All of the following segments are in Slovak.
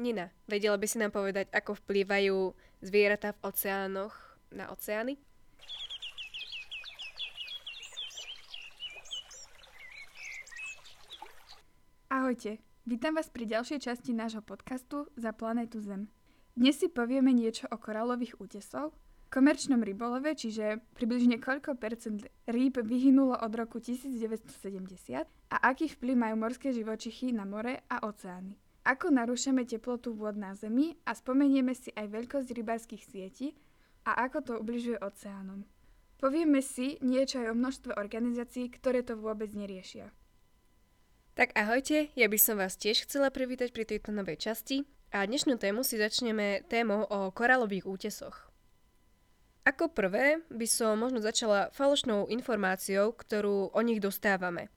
Nina, vedela by si nám povedať, ako vplývajú zvieratá v oceánoch na oceány? Ahojte, vítam vás pri ďalšej časti nášho podcastu Za planetu Zem. Dnes si povieme niečo o koralových útesoch, komerčnom rybolove, čiže približne koľko percent rýb vyhynulo od roku 1970 a aký vplyv majú morské živočichy na more a oceány. Ako narúšame teplotu vôd na Zemi a spomenieme si aj veľkosť rybárskych sietí a ako to ubližuje oceánom. Povieme si niečo aj o množstve organizácií, ktoré to vôbec neriešia. Tak ahojte, ja by som vás tiež chcela privítať pri tejto novej časti a dnešnú tému si začneme témou o koralových útesoch. Ako prvé by som možno začala falošnou informáciou, ktorú o nich dostávame.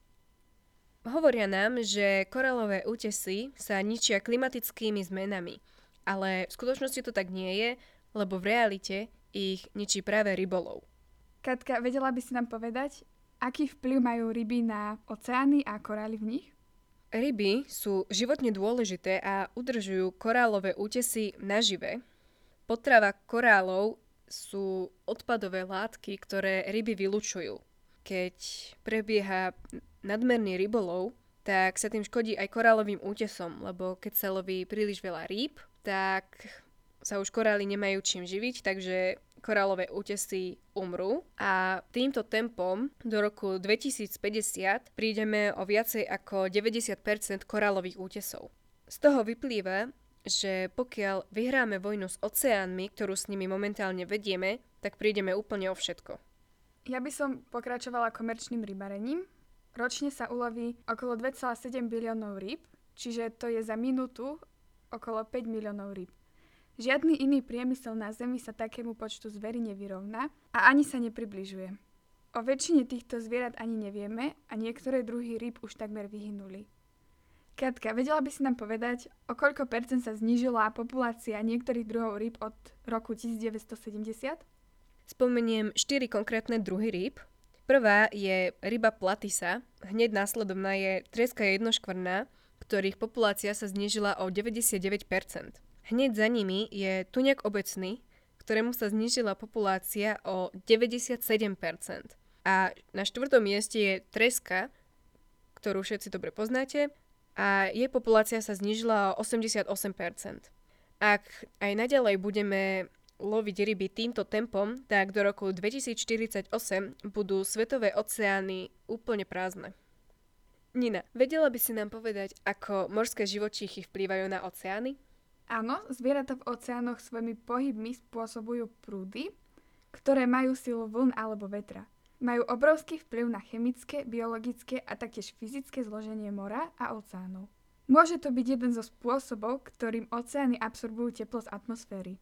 Hovoria nám, že koralové útesy sa ničia klimatickými zmenami, ale v skutočnosti to tak nie je, lebo v realite ich ničí práve rybolov. Katka, vedela by si nám povedať, aký vplyv majú ryby na oceány a korály v nich? Ryby sú životne dôležité a udržujú korálové útesy nažive. Potrava korálov sú odpadové látky, ktoré ryby vylučujú. Keď prebieha nadmerný rybolov, tak sa tým škodí aj korálovým útesom, lebo keď sa loví príliš veľa rýb, tak sa už korály nemajú čím živiť, takže korálové útesy umrú a týmto tempom do roku 2050 prídeme o viacej ako 90% korálových útesov. Z toho vyplýva, že pokiaľ vyhráme vojnu s oceánmi, ktorú s nimi momentálne vedieme, tak prídeme úplne o všetko. Ja by som pokračovala komerčným rybarením. Ročne sa uloví okolo 2,7 biliónov rýb, čiže to je za minútu okolo 5 miliónov rýb. Žiadny iný priemysel na Zemi sa takému počtu zvery nevyrovná a ani sa nepribližuje. O väčšine týchto zvierat ani nevieme a niektoré druhy rýb už takmer vyhynuli. Katka, vedela by si nám povedať, o koľko percent sa znížila populácia niektorých druhov rýb od roku 1970? Spomeniem 4 konkrétne druhy rýb. Prvá je ryba platisa, hneď následovná je treska jednoškvrná, ktorých populácia sa znížila o 99%. Hneď za nimi je tuniak obecný, ktorému sa znížila populácia o 97%. A na štvrtom mieste je treska, ktorú všetci dobre poznáte, a jej populácia sa znížila o 88%. Ak aj naďalej budeme loviť ryby týmto tempom, tak do roku 2048 budú svetové oceány úplne prázdne. Nina, vedela by si nám povedať, ako morské živočíchy vplývajú na oceány? Áno, zvieratá v oceánoch svojimi pohybmi spôsobujú prúdy, ktoré majú silu vln alebo vetra. Majú obrovský vplyv na chemické, biologické a taktiež fyzické zloženie mora a oceánov. Môže to byť jeden zo spôsobov, ktorým oceány absorbujú teplo z atmosféry.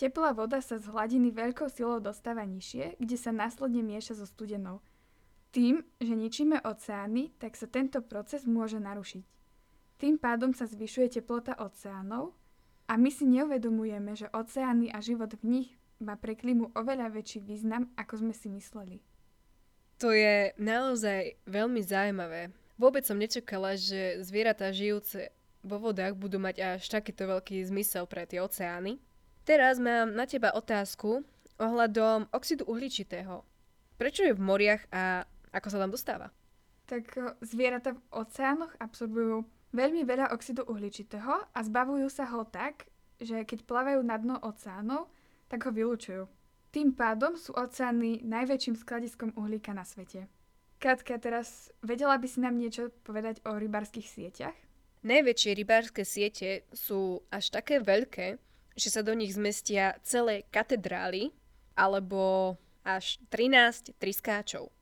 Teplá voda sa z hladiny veľkou silou dostáva nižšie, kde sa následne mieša so studenou. Tým, že ničíme oceány, tak sa tento proces môže narušiť. Tým pádom sa zvyšuje teplota oceánov a my si neuvedomujeme, že oceány a život v nich má pre klímu oveľa väčší význam, ako sme si mysleli. To je naozaj veľmi zaujímavé. Vôbec som nečakala, že zvieratá žijúce vo vodách budú mať až takýto veľký zmysel pre tie oceány. Teraz mám na teba otázku ohľadom oxidu uhličitého. Prečo je v moriach a ako sa tam dostáva? Tak zvieratá v oceánoch absorbujú veľmi veľa oxidu uhličitého a zbavujú sa ho tak, že keď plavajú na dno oceánov, tak ho vylúčujú. Tým pádom sú oceány najväčším skladiskom uhlíka na svete. Katka, teraz vedela by si nám niečo povedať o rybárskych sieťach? Najväčšie rybárske siete sú až také veľké, že sa do nich zmestia celé katedrály alebo až 13 triskáčov.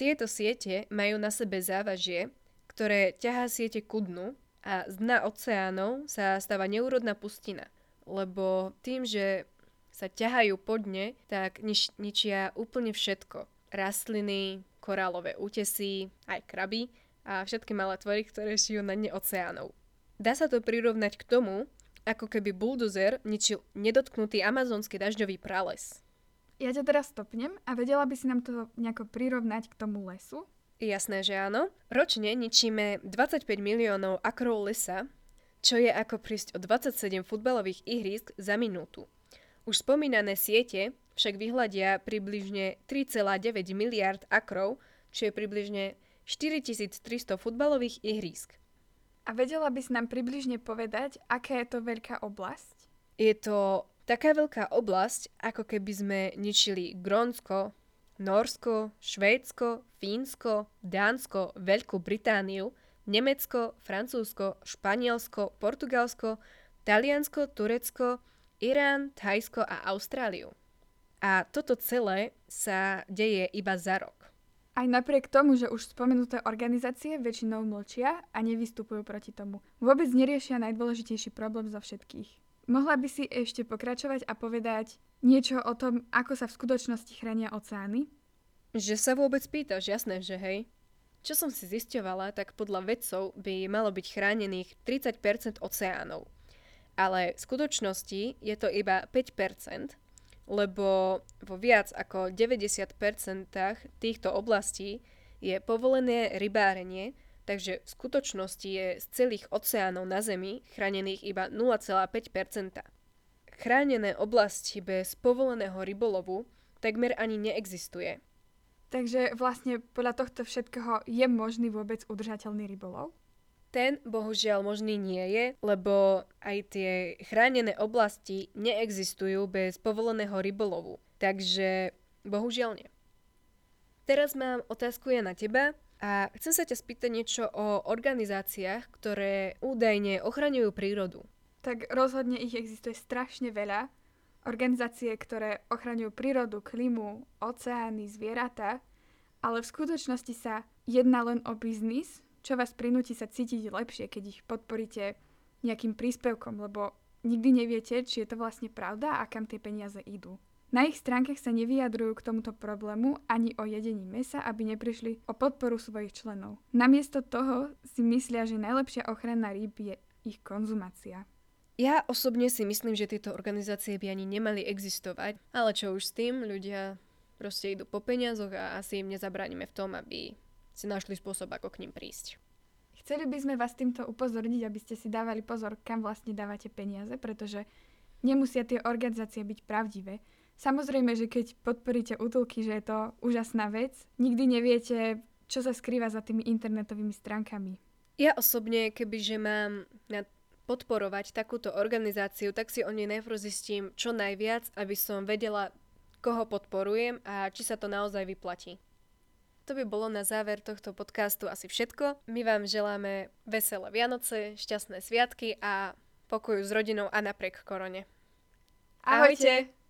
Tieto siete majú na sebe závažie, ktoré ťahá siete ku dnu a z dna oceánov sa stáva neúrodná pustina, lebo tým, že sa ťahajú po dne, tak nič, ničia úplne všetko. Rastliny, korálové útesy, aj kraby a všetky malé tvory, ktoré žijú na dne oceánov. Dá sa to prirovnať k tomu, ako keby buldozer ničil nedotknutý amazonský dažďový prales. Ja ťa teraz stopnem a vedela by si nám to nejako prirovnať k tomu lesu? Jasné, že áno. Ročne ničíme 25 miliónov akrov lesa, čo je ako prísť o 27 futbalových ihrisk za minútu. Už spomínané siete však vyhľadia približne 3,9 miliard akrov, čo je približne 4300 futbalových ihrisk. A vedela by si nám približne povedať, aká je to veľká oblasť? Je to taká veľká oblasť, ako keby sme ničili Grónsko, Norsko, Švédsko, Fínsko, Dánsko, Veľkú Britániu, Nemecko, Francúzsko, Španielsko, Portugalsko, Taliansko, Turecko, Irán, Thajsko a Austráliu. A toto celé sa deje iba za rok. Aj napriek tomu, že už spomenuté organizácie väčšinou mlčia a nevystupujú proti tomu. Vôbec neriešia najdôležitejší problém zo všetkých. Mohla by si ešte pokračovať a povedať niečo o tom, ako sa v skutočnosti chránia oceány? Že sa vôbec pýtaš, jasné, že hej. Čo som si zisťovala, tak podľa vedcov by malo byť chránených 30% oceánov. Ale v skutočnosti je to iba 5%, lebo vo viac ako 90% týchto oblastí je povolené rybárenie, takže v skutočnosti je z celých oceánov na Zemi chránených iba 0,5%. Chránené oblasti bez povoleného rybolovu takmer ani neexistuje. Takže vlastne podľa tohto všetkého je možný vôbec udržateľný rybolov? Ten bohužiaľ možný nie je, lebo aj tie chránené oblasti neexistujú bez povoleného rybolovu. Takže bohužiaľ nie. Teraz mám otázku ja na teba a chcem sa ťa spýtať niečo o organizáciách, ktoré údajne ochraňujú prírodu. Tak rozhodne ich existuje strašne veľa. Organizácie, ktoré ochraňujú prírodu, klimu, oceány, zvieratá, ale v skutočnosti sa jedná len o biznis, čo vás prinúti sa cítiť lepšie, keď ich podporíte nejakým príspevkom, lebo nikdy neviete, či je to vlastne pravda a kam tie peniaze idú. Na ich stránkach sa nevyjadrujú k tomuto problému ani o jedení mesa, aby neprišli o podporu svojich členov. Namiesto toho si myslia, že najlepšia ochrana rýb je ich konzumácia. Ja osobne si myslím, že tieto organizácie by ani nemali existovať, ale čo už s tým, ľudia proste idú po peniazoch a asi im nezabránime v tom, aby si našli spôsob, ako k ním prísť. Chceli by sme vás týmto upozorniť, aby ste si dávali pozor, kam vlastne dávate peniaze, pretože nemusia tie organizácie byť pravdivé. Samozrejme, že keď podporíte útulky, že je to úžasná vec, nikdy neviete, čo sa skrýva za tými internetovými stránkami. Ja osobne, kebyže mám na podporovať takúto organizáciu, tak si o nej najprv zistím čo najviac, aby som vedela, koho podporujem a či sa to naozaj vyplatí. To by bolo na záver tohto podcastu asi všetko. My vám želáme veselé Vianoce, šťastné sviatky a pokoju s rodinou a napriek korone. Ahojte! Ahojte.